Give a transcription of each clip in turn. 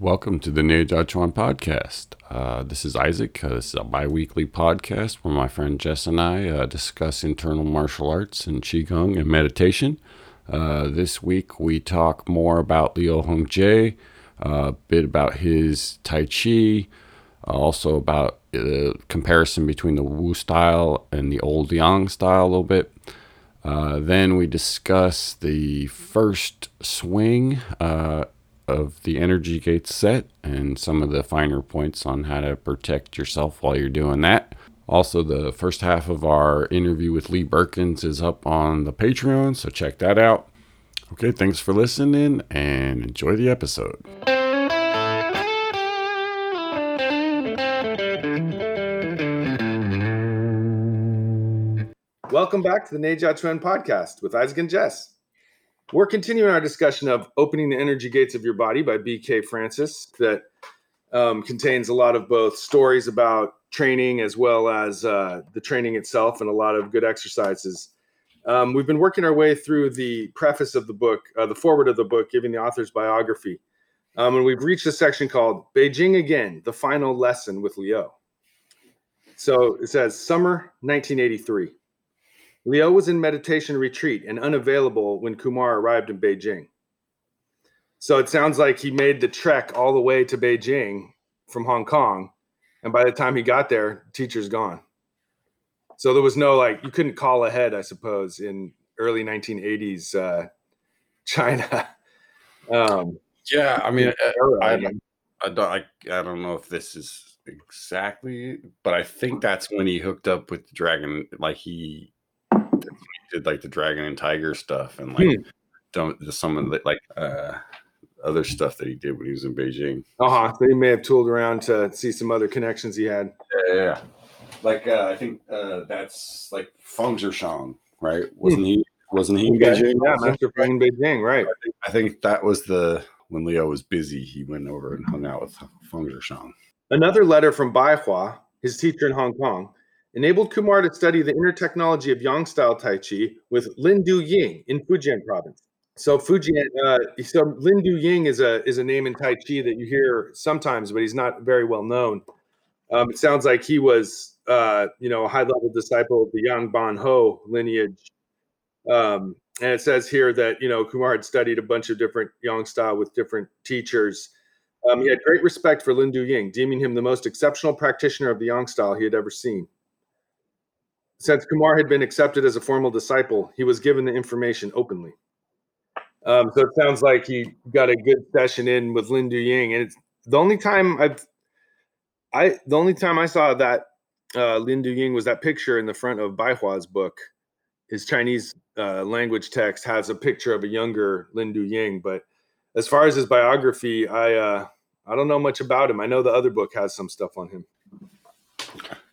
Welcome to the Chuan podcast. Uh, this is Isaac. Uh, this is a bi weekly podcast where my friend Jess and I uh, discuss internal martial arts and Qigong and meditation. Uh, this week we talk more about Liu Hung Chieh, a bit about his Tai Chi, also about the comparison between the Wu style and the old Yang style a little bit. Uh, then we discuss the first swing uh, of the energy gate set and some of the finer points on how to protect yourself while you're doing that. Also, the first half of our interview with Lee Burkins is up on the Patreon, so check that out. Okay, thanks for listening and enjoy the episode. Welcome back to the Chuan podcast with Isaac and Jess. We're continuing our discussion of Opening the Energy Gates of Your Body by BK Frantzis, that um, contains a lot of both stories about training as well as uh, the training itself and a lot of good exercises. Um, we've been working our way through the preface of the book, uh, the forward of the book, giving the author's biography. Um, and we've reached a section called Beijing Again, the final lesson with Liu. So it says, Summer 1983. Liu was in meditation retreat and unavailable when Kumar arrived in Beijing. So it sounds like he made the trek all the way to Beijing from Hong Kong. And by the time he got there, teacher's gone. So there was no like, you couldn't call ahead, I suppose, in early 1980s uh, China. um, yeah, I mean, I, I, I, don't, I, I don't know if this is exactly, but I think that's when he hooked up with the dragon. Like he did like the dragon and tiger stuff and like hmm. don't some of the like uh other stuff that he did when he was in Beijing. Uh huh. So he may have tooled around to see some other connections he had. Yeah, yeah. Like uh, I think uh, that's like Feng Zhiqiang, right? Wasn't hmm. he? Wasn't he in Beijing? Yeah, Master Feng in Beijing, right? I think, I think, that was the when Liu was busy. He went over and hung out with Feng Zhiqiang. Another letter from Bai Hua, his teacher in Hong Kong, enabled Kumar to study the inner technology of Yang style Tai Chi with Lin Du Ying in Fujian province. So Fujian, uh, so Lin Du Ying is a is a name in Tai Chi that you hear sometimes, but he's not very well known. Um, it sounds like he was, uh, you know, a high level disciple of the Yang Ban Hou lineage. Um, and it says here that you know Kumar had studied a bunch of different Yang style with different teachers. Um, he had great respect for Lin Du Ying, deeming him the most exceptional practitioner of the Yang style he had ever seen. Since Kumar had been accepted as a formal disciple, he was given the information openly. Um, so it sounds like he got a good session in with Lin Du Ying, and it's the only time I've, I the only time I saw that uh, Lin Du Ying was that picture in the front of Bai Hua's book. His Chinese uh, language text has a picture of a younger Lin Du Ying, but as far as his biography, I uh, I don't know much about him. I know the other book has some stuff on him.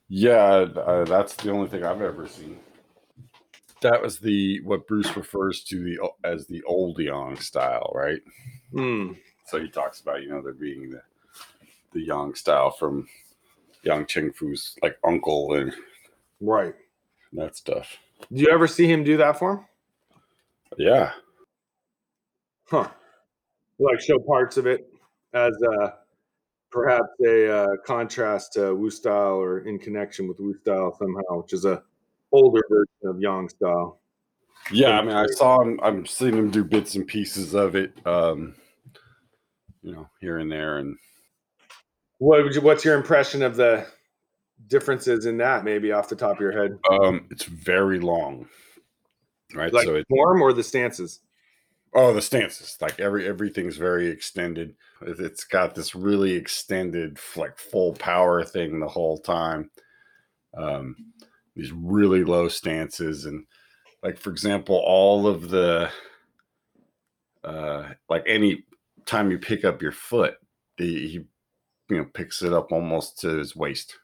Yeah, uh, that's the only thing I've ever seen. That was the what Bruce refers to the as the old Yang style, right? Mm. So he talks about you know there being the the Yang style from Yang Chengfu's like uncle and right that stuff. Do you ever see him do that for him? Yeah. Huh. Like show parts of it as uh perhaps a uh, contrast to Wu style or in connection with Wu style somehow, which is a older version of Yang style. Yeah, I mean, I saw him. I'm seeing him do bits and pieces of it, um, you know, here and there. And what you, what's your impression of the differences in that? Maybe off the top of your head. Um, it's very long, right? Like so it, form or the stances. Oh, the stances. Like every everything's very extended. It's got this really extended, like full power thing the whole time. Um, these really low stances, and like for example, all of the uh, like any time you pick up your foot, the, he you know picks it up almost to his waist.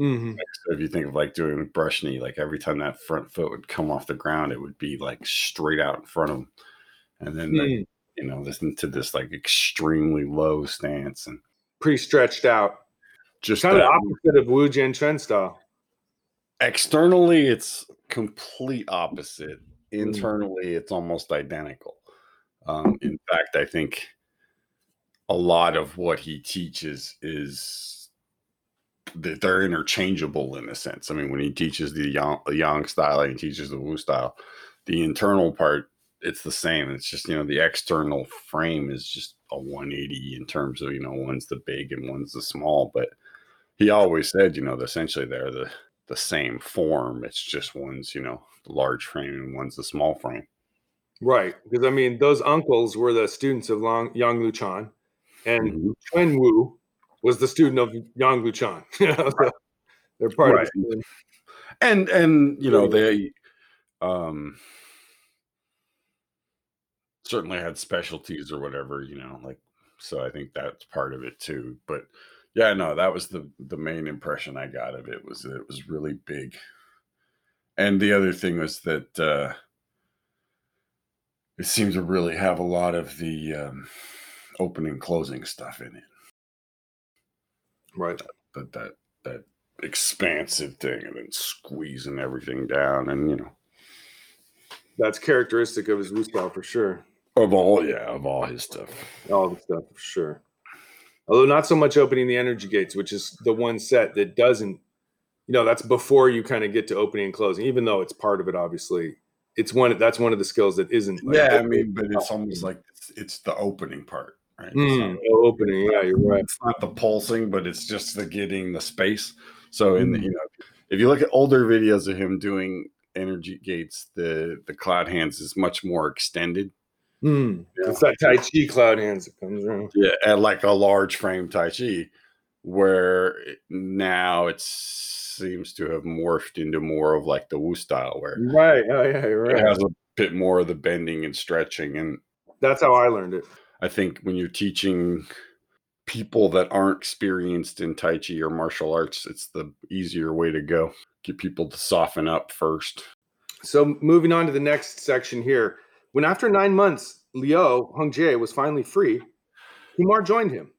Mm-hmm. So if you think of like doing brush knee, like every time that front foot would come off the ground, it would be like straight out in front of him and then mm. you know listen to this like extremely low stance and pretty stretched out just kind of opposite of Wu Jianquan style externally it's complete opposite mm. internally it's almost identical um, in fact i think a lot of what he teaches is that they're interchangeable in a sense. I mean, when he teaches the yang, the yang style and he teaches the wu style, the internal part it's the same. It's just you know the external frame is just a 180 in terms of you know one's the big and one's the small, but he always said you know essentially they're the the same form. It's just one's you know the large frame and one's the small frame. Right, because I mean those uncles were the students of Long, Yang Luchan, and mm-hmm. Chuan Wu was the student of Yang Luchan. so they're part right. of the and and you know they um certainly had specialties or whatever, you know, like so I think that's part of it too. But yeah, no, that was the the main impression I got of it was that it was really big. And the other thing was that uh it seemed to really have a lot of the um opening closing stuff in it. Right. That that that expansive thing and then squeezing everything down and you know that's characteristic of his style for sure. Of all, yeah, of all his stuff. All the stuff for sure. Although not so much opening the energy gates, which is the one set that doesn't, you know, that's before you kind of get to opening and closing, even though it's part of it, obviously. It's one that's one of the skills that isn't like, Yeah, I mean, but it's almost like it's, it's the opening part, right? Mm, not, opening, yeah, you're right. It's not the pulsing, but it's just the getting the space. So in the, you know, if you look at older videos of him doing energy gates, the the cloud hands is much more extended Mm, yeah. It's that Tai Chi cloud hands that comes around. Yeah, and like a large frame Tai Chi, where now it seems to have morphed into more of like the Wu style, where right, oh yeah, right. It has a bit more of the bending and stretching, and that's how I learned it. I think when you're teaching people that aren't experienced in Tai Chi or martial arts, it's the easier way to go. Get people to soften up first. So moving on to the next section here when after nine months, Liu Hung Chieh was finally free, Kumar joined him.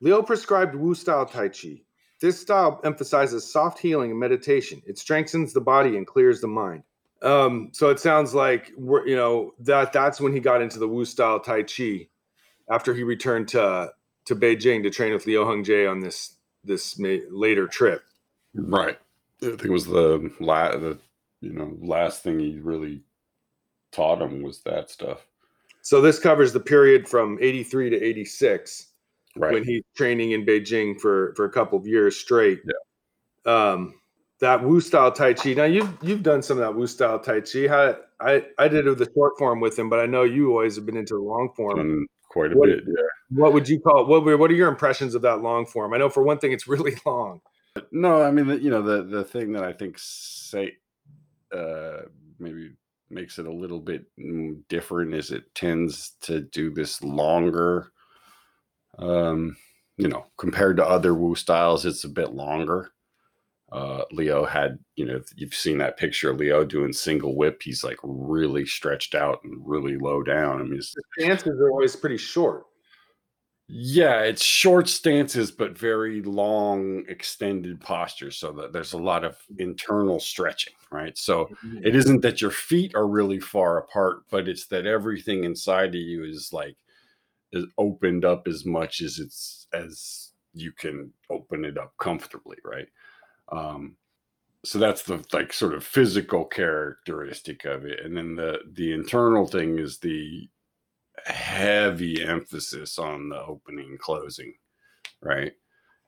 Liu prescribed Wu style Tai Chi. This style emphasizes soft healing and meditation. It strengthens the body and clears the mind. Um, so it sounds like we're, you know that that's when he got into the Wu style Tai Chi after he returned to to Beijing to train with Liu Hung Chieh on this this later trip. Right. I think it was the la- the you know last thing he really taught him was that stuff. So this covers the period from 83 to 86 right. when he's training in Beijing for for a couple of years straight. Yeah. Um, that Wu style Tai Chi. Now you've you've done some of that Wu style Tai Chi. How, I I did it with the short form with him, but I know you always have been into the long form. Um, quite a what, bit, yeah. What would you call what were what are your impressions of that long form? I know for one thing it's really long. No, I mean you know the the thing that I think say uh maybe makes it a little bit different is it tends to do this longer um you know compared to other Wu styles it's a bit longer. Uh Liu had you know you've seen that picture of Liu doing single whip he's like really stretched out and really low down. I mean his stances are always pretty short yeah, it's short stances, but very long, extended postures. So that there's a lot of internal stretching, right? So mm-hmm. it isn't that your feet are really far apart, but it's that everything inside of you is like is opened up as much as it's as you can open it up comfortably, right? Um, so that's the like sort of physical characteristic of it, and then the the internal thing is the heavy emphasis on the opening and closing, right?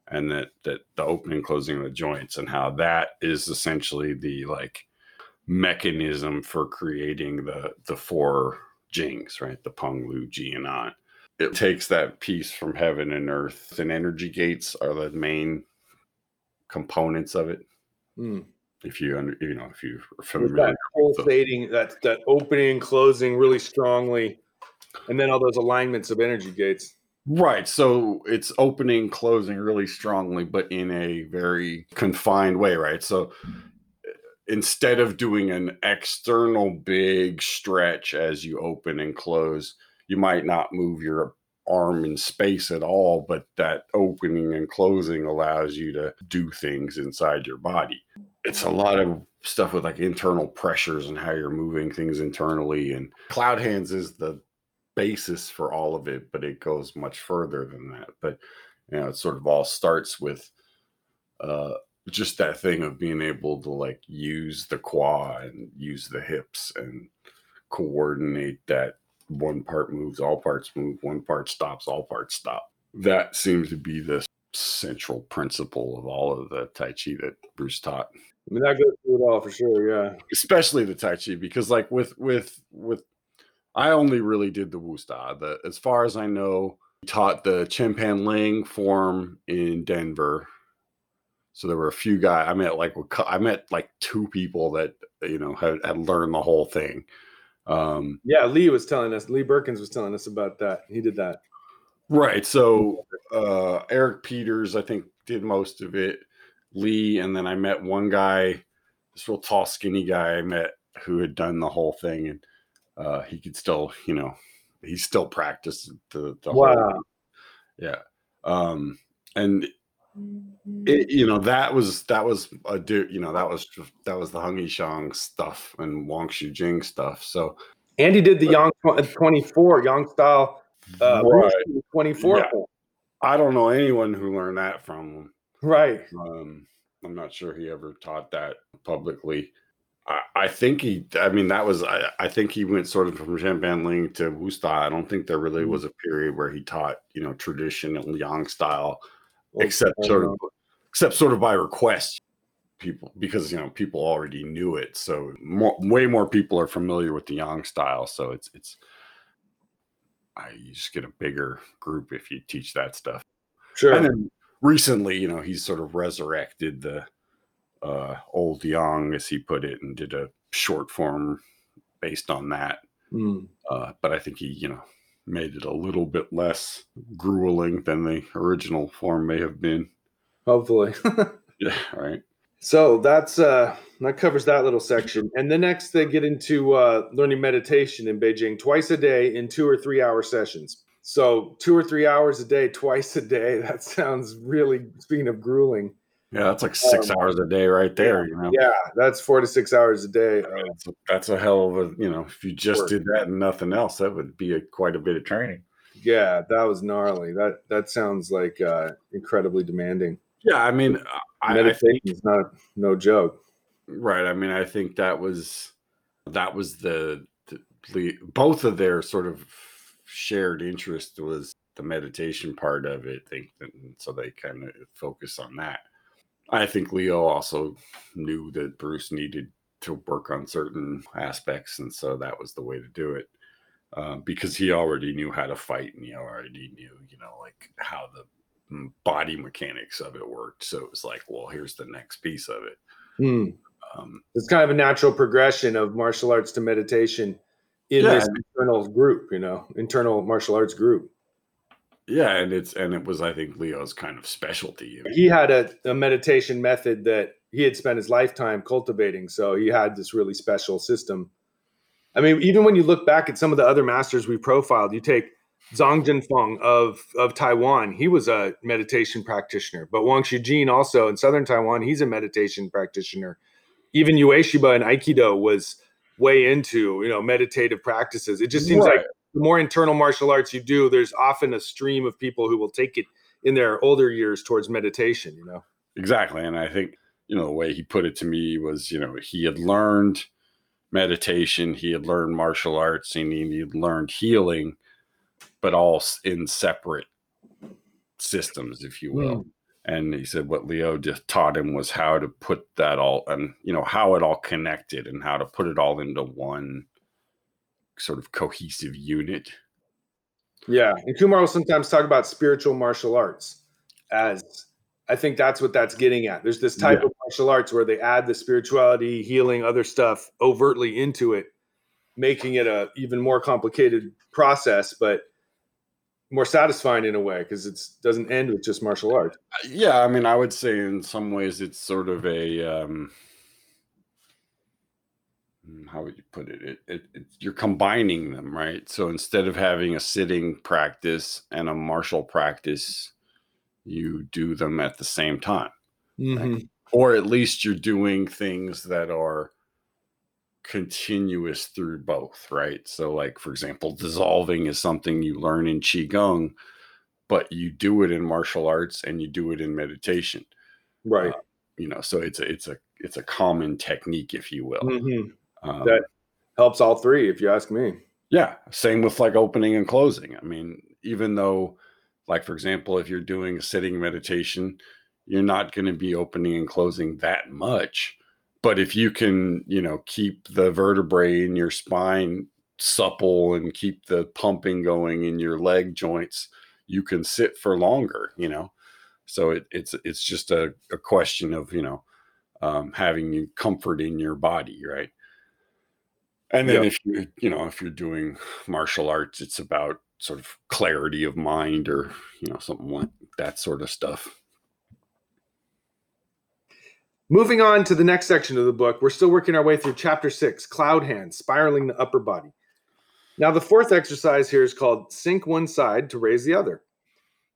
And that that the opening and closing of the joints and how that is essentially the like mechanism for creating the the four jings, right? The Peng Lu Ji and An. It takes that piece from heaven and earth, and energy gates are the main components of it. Mm. If you under, you know, if you are familiar, that pulsating, that that opening and closing really strongly and then all those alignments of energy gates. Right. So it's opening, closing really strongly, but in a very confined way, right? So instead of doing an external big stretch as you open and close, you might not move your arm in space at all, but that opening and closing allows you to do things inside your body. It's a lot of stuff with like internal pressures and how you're moving things internally. And cloud hands is the basis for all of it, but it goes much further than that. But you know, it sort of all starts with uh, just that thing of being able to like use the kua and use the hips and coordinate that one part moves, all parts move, one part stops, all parts stop. That seems to be the central principle of all of the Tai Chi that Bruce taught. I mean, that goes through it all for sure. Yeah. Especially the Tai Chi, because like with, with, with, I only really did the Wu Sta. The, as far as I know, taught the Chen Pan Ling form in Denver. So there were a few guys. I met like I met like two people that you know had, had learned the whole thing. Um, yeah, Lee was telling us. Lee Burkins was telling us about that. He did that. Right. So uh, Eric Peters, I think, did most of it. Lee, and then I met one guy, this real tall, skinny guy I met who had done the whole thing, and uh, he could still, you know, he still practiced the, the wow. Whole, yeah. Um, and it, you know that was that was a dude you know that was that was the Hung Shang stuff and Wang Shu Jing stuff so and he did the Yang 24 Yang style uh, right. 24 yeah. I don't know anyone who learned that from him. Right. Um, I'm not sure he ever taught that publicly. I, I think he, I mean, that was, I, I, think he went sort of from Chen Pan Ling to Wu Sta. I don't think there really mm-hmm. was a period where he taught, you know, traditional Yang style, well, except sort of, except sort of by request people because you know people already knew it so more, way more people are familiar with the yang style so it's it's I, you just get a bigger group if you teach that stuff. Sure. And then recently, you know, he's sort of resurrected the uh, old Yang, as he put it, and did a short form based on that. Mm. Uh, but I think he, you know, made it a little bit less grueling than the original form may have been. Hopefully. yeah. Right. So that's uh that covers that little section. And the next they get into uh learning meditation in Beijing twice a day in two or three hour sessions. So two or three hours a day, twice a day. That sounds really speaking of grueling. Yeah, that's like six um, hours a day right there. You know? Yeah, that's four to six hours a day. that's, a, that's, a, hell of a you know. If you just work. did that and nothing else, that would be a, quite a bit of training. Yeah, that was gnarly. That that sounds like uh, incredibly demanding. Yeah, I mean, I, meditation I is not no joke. Right. I mean, I think that was that was the, the both of their sort of shared interest was the meditation part of it. Think so they kind of focus on that. I think Liu also knew that Bruce needed to work on certain aspects, and so that was the way to do it. Um, because he already knew how to fight, and he already knew, you know, like how the body mechanics of it worked. So it was like, well, here's the next piece of it. Hmm. Um, it's kind of a natural progression of martial arts to meditation in yeah, this internal group, you know, internal martial arts group. Yeah, and it's and it was I think Liu's kind of specialty. He had a, a meditation method that he had spent his lifetime cultivating, so he had this really special system. I mean, even when you look back at some of the other masters we profiled, you take Zhang Jinfeng of of Taiwan, he was a meditation practitioner. But Wang Shujin also in southern Taiwan, he's a meditation practitioner. Even Ueshiba in Aikido was way into you know meditative practices. It just seems right. like the more internal martial arts you do, there's often a stream of people who will take it in their older years towards meditation. You know exactly, and I think you know the way he put it to me was you know he had learned meditation, he had learned martial arts, and he had learned healing but all in separate systems, if you will. Mm. And he said what Liu just taught him was how to put that all and you know how it all connected and how to put it all into one sort of cohesive unit. Yeah, and Kumar will sometimes talk about spiritual martial arts as I think that's what that's getting at. There's this type yeah. of martial arts where they add the spirituality, healing, other stuff overtly into it, making it a even more complicated process. But more satisfying in a way because it doesn't end with just martial arts. Uh, yeah, I mean, I would say in some ways it's sort of a um, how would you put it? It, it, it? You're combining them, right? So instead of having a sitting practice and a martial practice, you do them at the same time, mm-hmm. or at least you're doing things that are continuous through both, right? So, like for example, dissolving is something you learn in qigong, but you do it in martial arts and you do it in meditation, Right. uh, you know. So it's a it's a it's a common technique, if you will. Mhm. Um, That helps all three, if you ask me. Yeah, same with like opening and closing. I mean, even though, like, for example, if you're doing a sitting meditation, you're not going to be opening and closing that much. But if you can, you know, keep the vertebrae in your spine supple and keep the pumping going in your leg joints, you can sit for longer, you know. So it, it's it's just a, a question of, you know, um, having comfort in your body, right? And then Yeah. if you you know if you're doing martial arts, it's about sort of clarity of mind or you know something like that sort of stuff. Moving on to the next section of the book, we're still working our way through chapter six Cloud hands, spiraling the upper body. Now, the fourth exercise here is called Sink One Side to Raise the Other.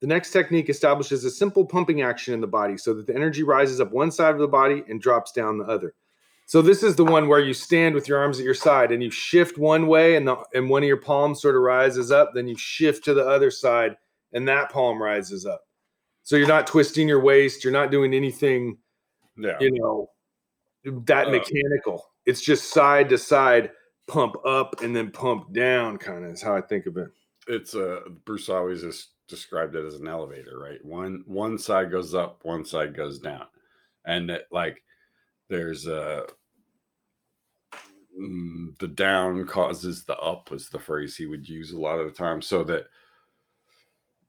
The next technique establishes a simple pumping action in the body so that the energy rises up one side of the body and drops down the other. So, this is the one where you stand with your arms at your side and you shift one way, and, the, and one of your palms sort of rises up, then you shift to the other side, and that palm rises up. So, you're not twisting your waist, you're not doing anything you know that Uh, mechanical it's just side to side pump up and then pump down kind of is how i think of it It's uh Bruce always just described it as an elevator, right? One one side goes up, one side goes down. And that like there's a mm, the down causes the up was the phrase he would use a lot of the time. So that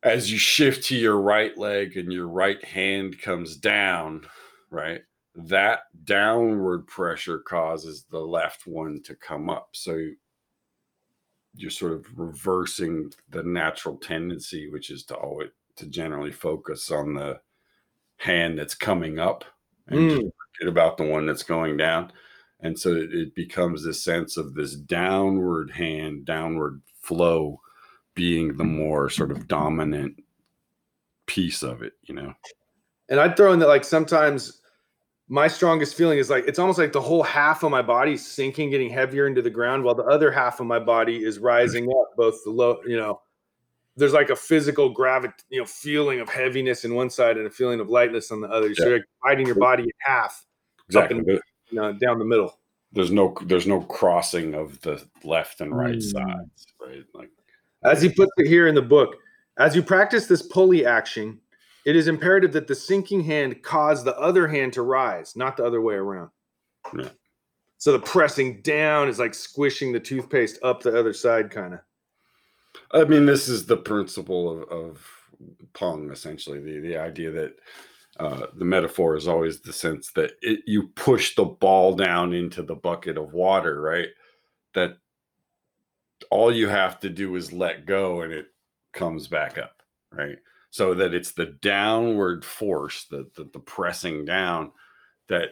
as you shift to your right leg and your right hand comes down right that downward pressure causes the left one to come up. So you're sort of reversing the natural tendency which is to always to generally focus on the hand that's coming up and forget about the one that's going down. And so it, becomes this sense of this downward hand downward flow being the more sort of dominant piece of it you know? And i'd throw in that like sometimes my strongest feeling is like it's almost like the whole half of my body is sinking getting heavier into the ground while the other half of my body is rising up both the low you know there's like a physical gravity you know feeling of heaviness in one side and a feeling of lightness on the other. So Yeah. you're dividing your body in half exactly and- There- you know down the middle there's no there's no crossing of the left and right Mm. sides right like As he puts it here in the book, as you practice this pulley action, it is imperative that the sinking hand cause the other hand to rise, not the other way around. Yeah. So the pressing down is like squishing the toothpaste up the other side, kind of. I mean, this is the principle of, of Pong, essentially. The, the idea that uh, the metaphor is always the sense that it, you push the ball down into the bucket of water, right? That all you have to do is let go and it comes back up, right? So that it's the downward force, the, the, the pressing down that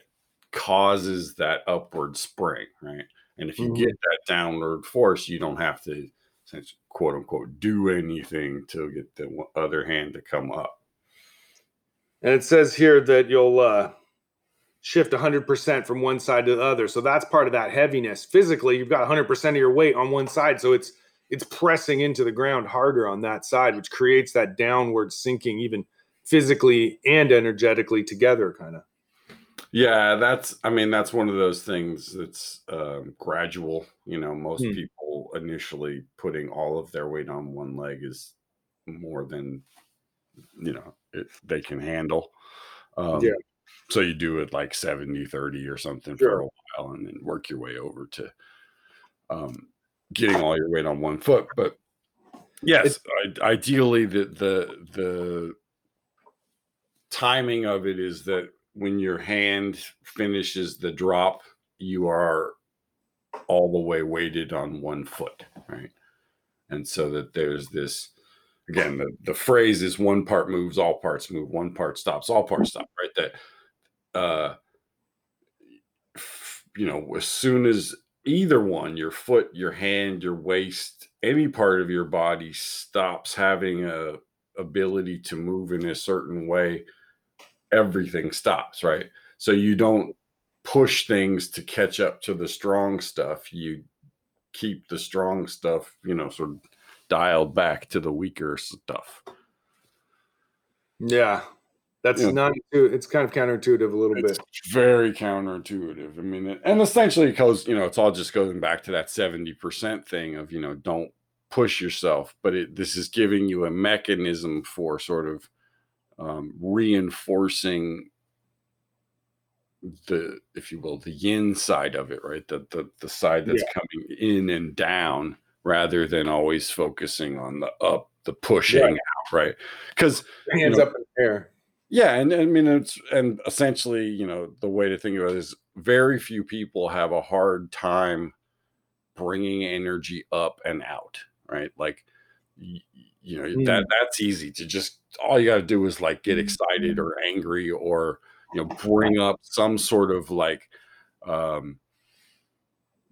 causes that upward spring, right? And if you Mhm. get that downward force, you don't have to since quote unquote do anything to get the other hand to come up. And it says here that you'll uh, shift 100% from one side to the other. So that's part of that heaviness. Physically, you've got 100% of your weight on one side. So it's it's pressing into the ground harder on that side, which creates that downward sinking, even physically and energetically together, kind of. Yeah, that's I mean that's one of those things that's um, gradual. You know, most Hmm. people initially putting all of their weight on one leg is more than you know it, they can handle. Um, Yeah. So you do it like 70 30 or something for a while and then work your way over to um, getting all your weight on one foot. But yes, I, ideally the the the timing of it is that when your hand finishes the drop, you are all the way weighted on one foot, right? And so that there's this again, the, the phrase is one part moves, all parts move, one part stops, all parts stop, right? That uh f- you know, as soon as either one, your foot, your hand, your waist, any part of your body stops having a ability to move in a certain way, everything stops, right? So you don't push things to catch up to the strong stuff. You keep the strong stuff, you know, sort of dialed back to the weaker stuff. Yeah. That's yeah. not it's kind of counterintuitive a little it's bit. Very counterintuitive. I mean, and essentially because, you know, it's all just going back to that 70% thing of, you know, don't push yourself, but it, this is giving you a mechanism for sort of um, reinforcing the if you will the yin side of it right the the, the side that's yeah. coming in and down rather than always focusing on the up the pushing right. out right because hands you know, up in the air yeah and, and i mean it's and essentially you know the way to think about it is very few people have a hard time bringing energy up and out right like you know mm. that that's easy to just all you got to do is like get excited or angry or you know bring up some sort of like um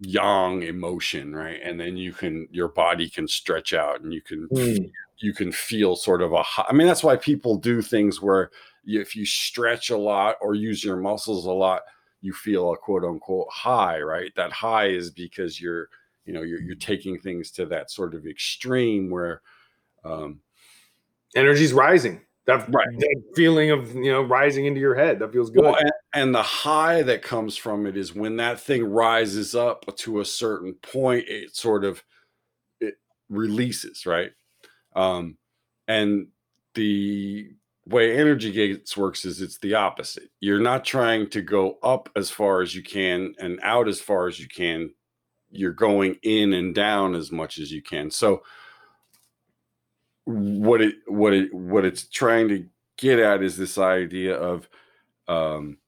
yang emotion right? And then you can your body can stretch out and you can mm. you can feel sort of a high, i mean that's why people do things where if you stretch a lot or use your muscles a lot you feel a quote unquote high right? That high is because you're you know you're, you're taking things to that sort of extreme where um energy's rising. That, right. that feeling of you know rising into your head that feels good. well, and, and, the high that comes from it is when that thing rises up to a certain point it sort of it releases right? Um and the way energy gates works is it's the opposite. You're not trying to go up as far as you can and out as far as you can. You're going in and down as much as you can. So what it what it what it's trying to get at is this idea of um,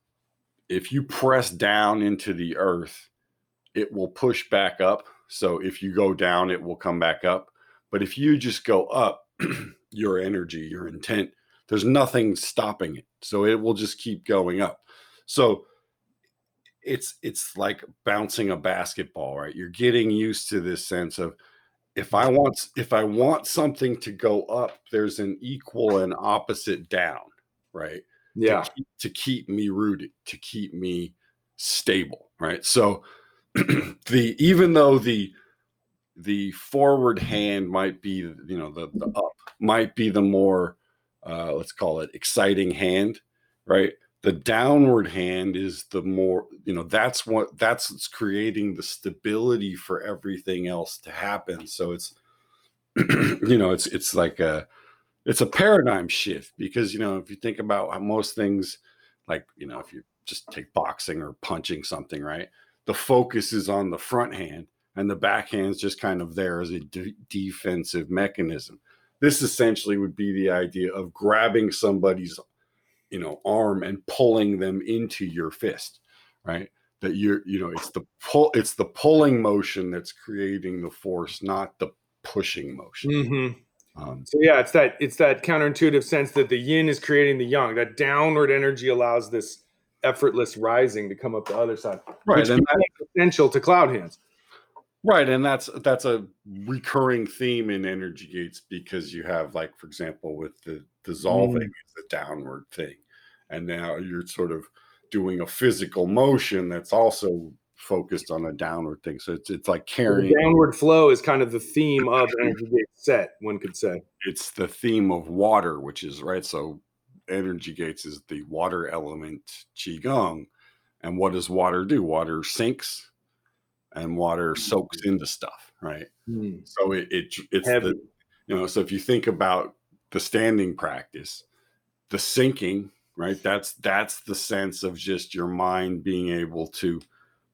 if you press down into the earth, it will push back up. So if you go down, it will come back up. But if you just go up, your energy, your intent, there's nothing stopping it. So it will just keep going up. So it's it's like bouncing a basketball, right? You're getting used to this sense of if I want if I want something to go up, there's an equal and opposite down, right? Yeah. To keep, to keep me rooted, to keep me stable, right? So the even though the the forward hand might be you know the, the up might be the more uh, let's call it exciting hand, right? the downward hand is the more you know that's what that's what's creating the stability for everything else to happen so it's you know it's it's like a it's a paradigm shift because you know if you think about how most things like you know if you just take boxing or punching something right the focus is on the front hand and the back hand's just kind of there as a de- defensive mechanism. This essentially would be the idea of grabbing somebody's you know arm and pulling them into your fist right? That you're you know it's the pull it's the pulling motion that's creating the force not the pushing motion. Mm-hmm. Um, so yeah it's that it's that counterintuitive sense that the yin is creating the yang that downward energy allows this effortless rising to come up the other side right which and that's essential to cloud hands right and that's that's a recurring theme in energy gates because you have like for example with the dissolving mm. is a downward thing and now you're sort of doing a physical motion that's also focused on a downward thing so it's, it's like carrying the downward flow is kind of the theme of energy gate set one could say it's the theme of water which is right so energy gates is the water element qigong and what does water do water sinks and water soaks into stuff, right? Mm. So it, it it's Heavy. the you know so if you think about the standing practice, the sinking, right? That's that's the sense of just your mind being able to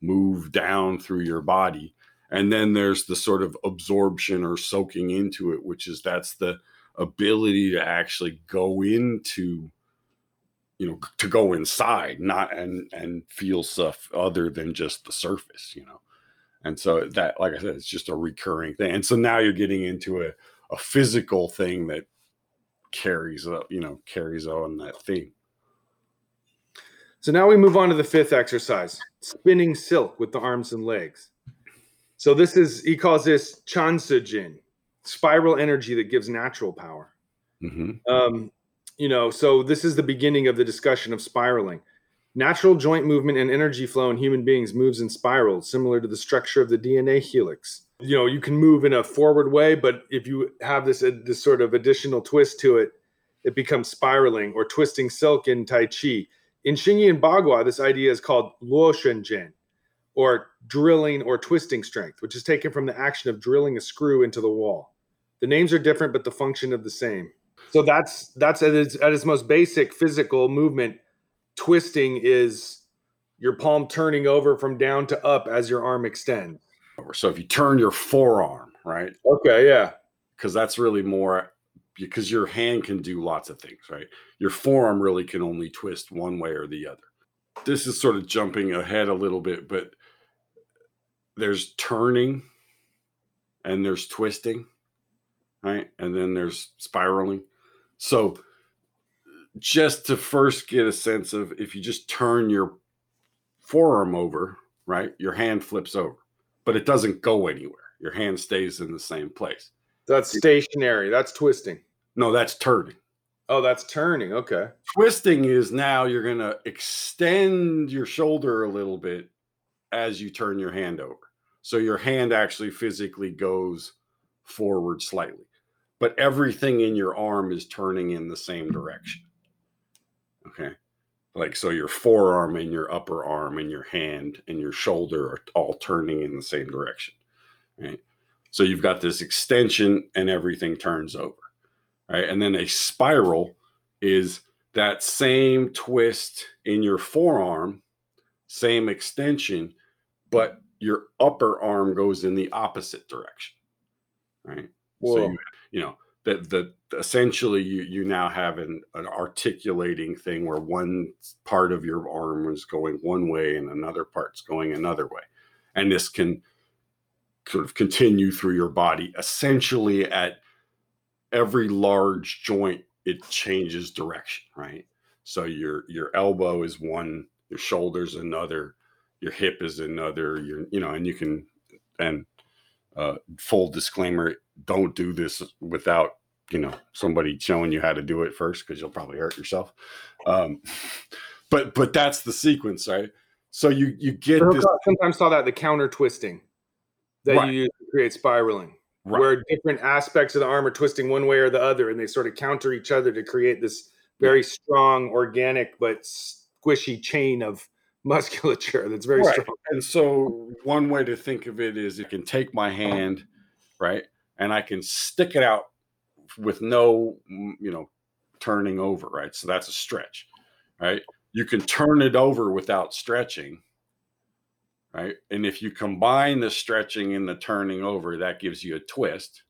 move down through your body. And then there's the sort of absorption or soaking into it, which is that's the ability to actually go into you know to go inside not and and feel stuff other than just the surface you know and so that, like I said, it's just a recurring thing. And so now you're getting into a, a physical thing that carries up, you know, carries on that theme. So now we move on to the fifth exercise, spinning silk with the arms and legs. So this is he calls this chansujin, spiral energy that gives natural power. Mm-hmm. Um, you know, so this is the beginning of the discussion of spiraling. Natural joint movement and energy flow in human beings moves in spirals, similar to the structure of the DNA helix. You know, you can move in a forward way, but if you have this uh, this sort of additional twist to it, it becomes spiraling or twisting silk in Tai Chi. In Xingyi and Bagua, this idea is called Luo Jian, or drilling or twisting strength, which is taken from the action of drilling a screw into the wall. The names are different, but the function of the same. So that's that's at its, at its most basic physical movement twisting is your palm turning over from down to up as your arm extends. So if you turn your forearm, right? Okay, yeah. Because that's really more because your hand can do lots of things, right? Your forearm really can only twist one way or the other. This is sort of jumping ahead a little bit, but there's turning and there's twisting, right? And then there's spiraling. So just to first get a sense of if you just turn your forearm over, right, your hand flips over, but it doesn't go anywhere. Your hand stays in the same place. That's stationary. That's twisting. No, that's turning. Oh, that's turning. Okay. Twisting is now you're going to extend your shoulder a little bit as you turn your hand over. So your hand actually physically goes forward slightly, but everything in your arm is turning in the same direction. Okay. Like, so your forearm and your upper arm and your hand and your shoulder are all turning in the same direction. Right. So you've got this extension and everything turns over. Right. And then a spiral is that same twist in your forearm, same extension, but your upper arm goes in the opposite direction. Right. Whoa. So you, you know, that that essentially you you now have an, an articulating thing where one part of your arm is going one way and another part's going another way and this can sort of continue through your body. Essentially at every large joint it changes direction right? So your your elbow is one your shoulders another your hip is another your you know and you can and uh, full disclaimer don't do this without you know somebody showing you how to do it first because you'll probably hurt yourself. Um, but but that's the sequence right? So you you get this sometimes saw that the counter twisting that right. you use to create spiraling right. where different aspects of the arm are twisting one way or the other and they sort of counter each other to create this very yeah. strong organic but squishy chain of musculature that's very right. strong and so one way to think of it is you can take my hand right and I can stick it out with no, mm, you know, turning over, right? So that's a stretch, right? You can turn it over without stretching, right? And if you combine the stretching and the turning over, that gives you a twist.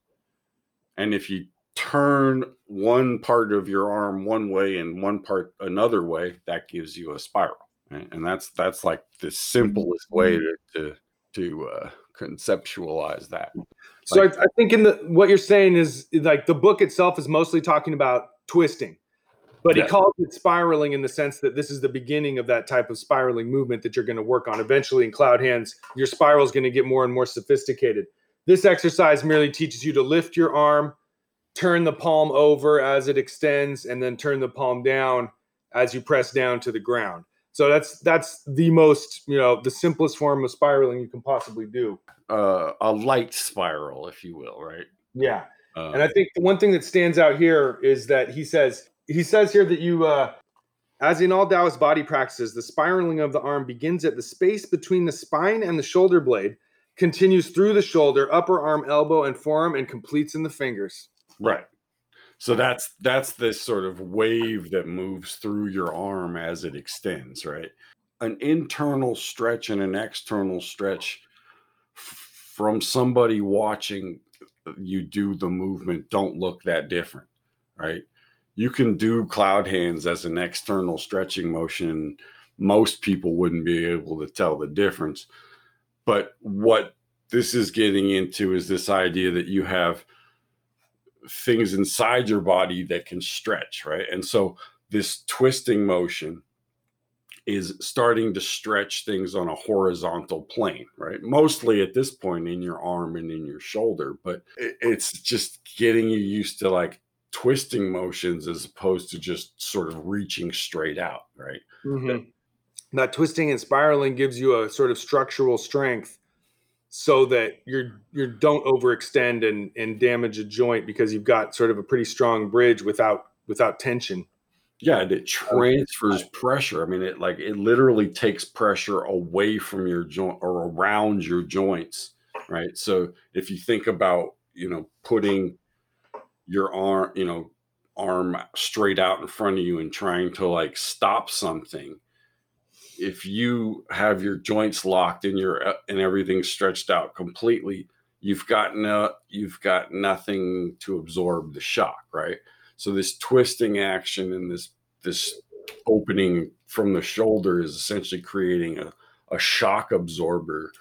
And if you turn one part of your arm one way and one part another way, that gives you a spiral. Right? And that's that's like the simplest way to to, to uh, conceptualize that. So like, I, I, think in the what you're saying is like the book itself is mostly talking about twisting, but yeah. he calls it spiraling in the sense that this is the beginning of that type of spiraling movement that you're going to work on. Eventually, in cloud hands, your spiral is going to get more and more sophisticated. This exercise merely teaches you to lift your arm, turn the palm over as it extends, and then turn the palm down as you press down to the ground. So that's that's the most you know the simplest form of spiraling you can possibly do. Uh, a light spiral, if you will, right? Yeah. Uh, and I think the one thing that stands out here is that he says he says here that you uh, as in all Taoist body practices, the spiraling of the arm begins at the space between the spine and the shoulder blade, continues through the shoulder, upper arm, elbow, and forearm, and completes in the fingers. Right. So that's that's this sort of wave that moves through your arm as it extends, right? An internal stretch and an external stretch f- from somebody watching you do the movement don't look that different, right? You can do cloud hands as an external stretching motion. Most people wouldn't be able to tell the difference. But what this is getting into is this idea that you have things inside your body that can stretch, right? And so this twisting motion is starting to stretch things on a horizontal plane, right? Mostly at this point in your arm and in your shoulder, but it's just getting you used to like twisting motions as opposed to just sort of reaching straight out, right? Mm-hmm. that twisting and spiraling gives you a sort of structural strength so that you're you don't overextend and and damage a joint because you've got sort of a pretty strong bridge without without tension yeah and it transfers pressure i mean it like it literally takes pressure away from your joint or around your joints right so if you think about you know putting your arm you know arm straight out in front of you and trying to like stop something if you have your joints locked and your uh, and everything stretched out completely you've got no you've got nothing to absorb the shock right? So this twisting action and this this opening from the shoulder is essentially creating a, a shock absorber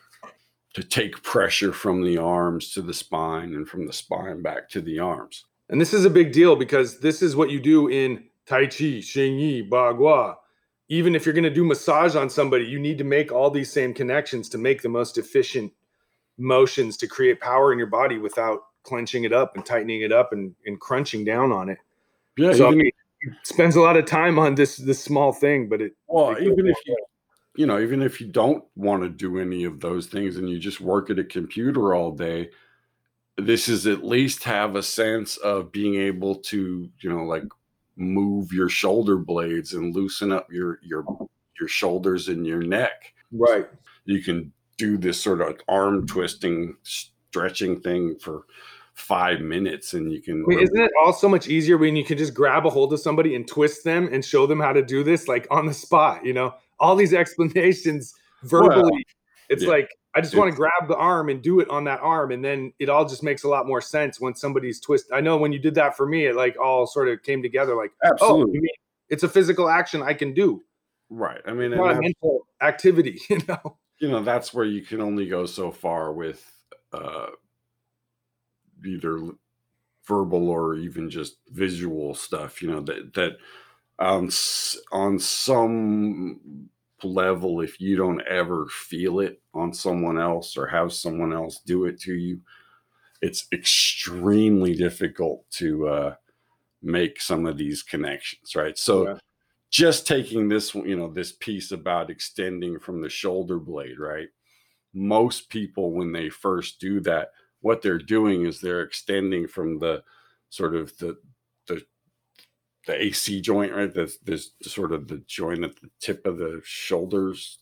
to take pressure from the arms to the spine and from the spine back to the arms and this is a big deal because this is what you do in tai chi xing yi bagua even if you're going to do massage on somebody, you need to make all these same connections to make the most efficient motions to create power in your body without clenching it up and tightening it up and, and crunching down on it. Yeah, so even, I mean, spends a lot of time on this this small thing, but it well, it even if you you know, even if you don't want to do any of those things and you just work at a computer all day, this is at least have a sense of being able to, you know, like move your shoulder blades and loosen up your your your shoulders and your neck. Right. You can do this sort of arm twisting, stretching thing for five minutes, and you can. Wait, isn't it all so much easier when you can just grab a hold of somebody and twist them and show them how to do this, like on the spot? You know, all these explanations verbally. Well, it's yeah. like I just want to grab the arm and do it on that arm, and then it all just makes a lot more sense when somebody's twist. I know when you did that for me, it like all sort of came together. Like, oh, absolutely, oh, it's a physical action I can do. Right. I mean, not a mental activity. You know. You know that's where you can only go so far with uh, either verbal or even just visual stuff. You know that that um, on some level if you don't ever feel it on someone else or have someone else do it to you it's extremely difficult to uh, make some of these connections right so yeah. just taking this you know this piece about extending from the shoulder blade right most people when they first do that what they're doing is they're extending from the sort of the the AC joint, right? There's, there's sort of the joint at the tip of the shoulders,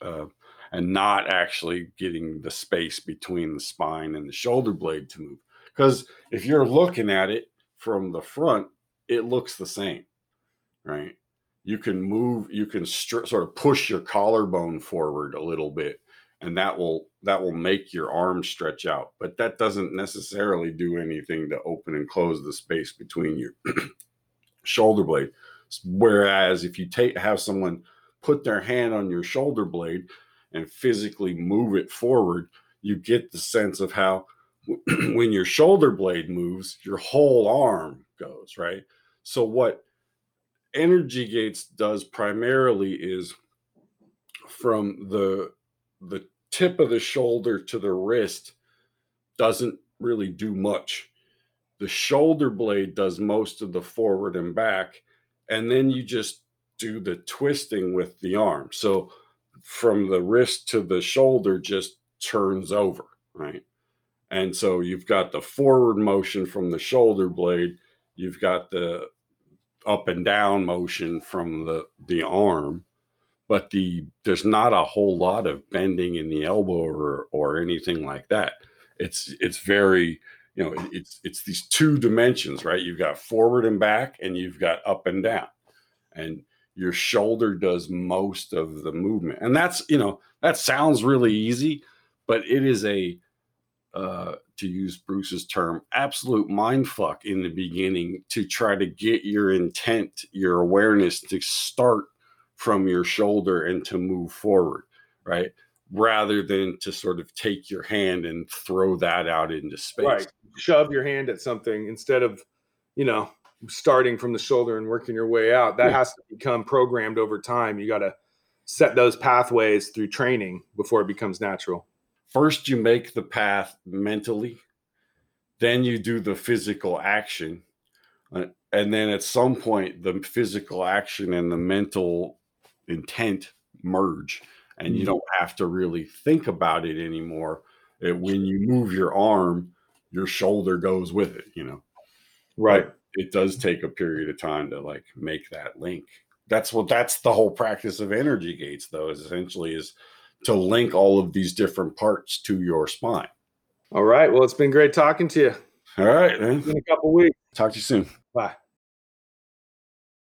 uh, and not actually getting the space between the spine and the shoulder blade to move. Because if you're looking at it from the front, it looks the same, right? You can move, you can str- sort of push your collarbone forward a little bit, and that will that will make your arm stretch out. But that doesn't necessarily do anything to open and close the space between your shoulder blade. Whereas if you take have someone put their hand on your shoulder blade and physically move it forward, you get the sense of how when your shoulder blade moves, your whole arm goes, right? So what energy gates does primarily is from the the tip of the shoulder to the wrist doesn't really do much the shoulder blade does most of the forward and back. And then you just do the twisting with the arm. So from the wrist to the shoulder just turns over, right? And so you've got the forward motion from the shoulder blade, you've got the up and down motion from the the arm, but the there's not a whole lot of bending in the elbow or or anything like that. It's it's very you know it's it's these two dimensions right you've got forward and back and you've got up and down and your shoulder does most of the movement and that's you know that sounds really easy but it is a uh, to use bruce's term absolute mind fuck in the beginning to try to get your intent your awareness to start from your shoulder and to move forward right rather than to sort of take your hand and throw that out into space. Right. Shove your hand at something instead of, you know, starting from the shoulder and working your way out. That yeah. has to become programmed over time. You got to set those pathways through training before it becomes natural. First, you make the path mentally, then you do the physical action. Uh, and then at some point, the physical action and the mental intent merge and you Mhm. don't have to really think about it anymore. It, when you move your arm, your shoulder goes with it, you know. Right. But it does take a period of time to like make that link. That's what that's the whole practice of energy gates, though, is essentially is to link all of these different parts to your spine. All right. Well, it's been great talking to you. All right, man. In a couple weeks. Talk to you soon. Bye.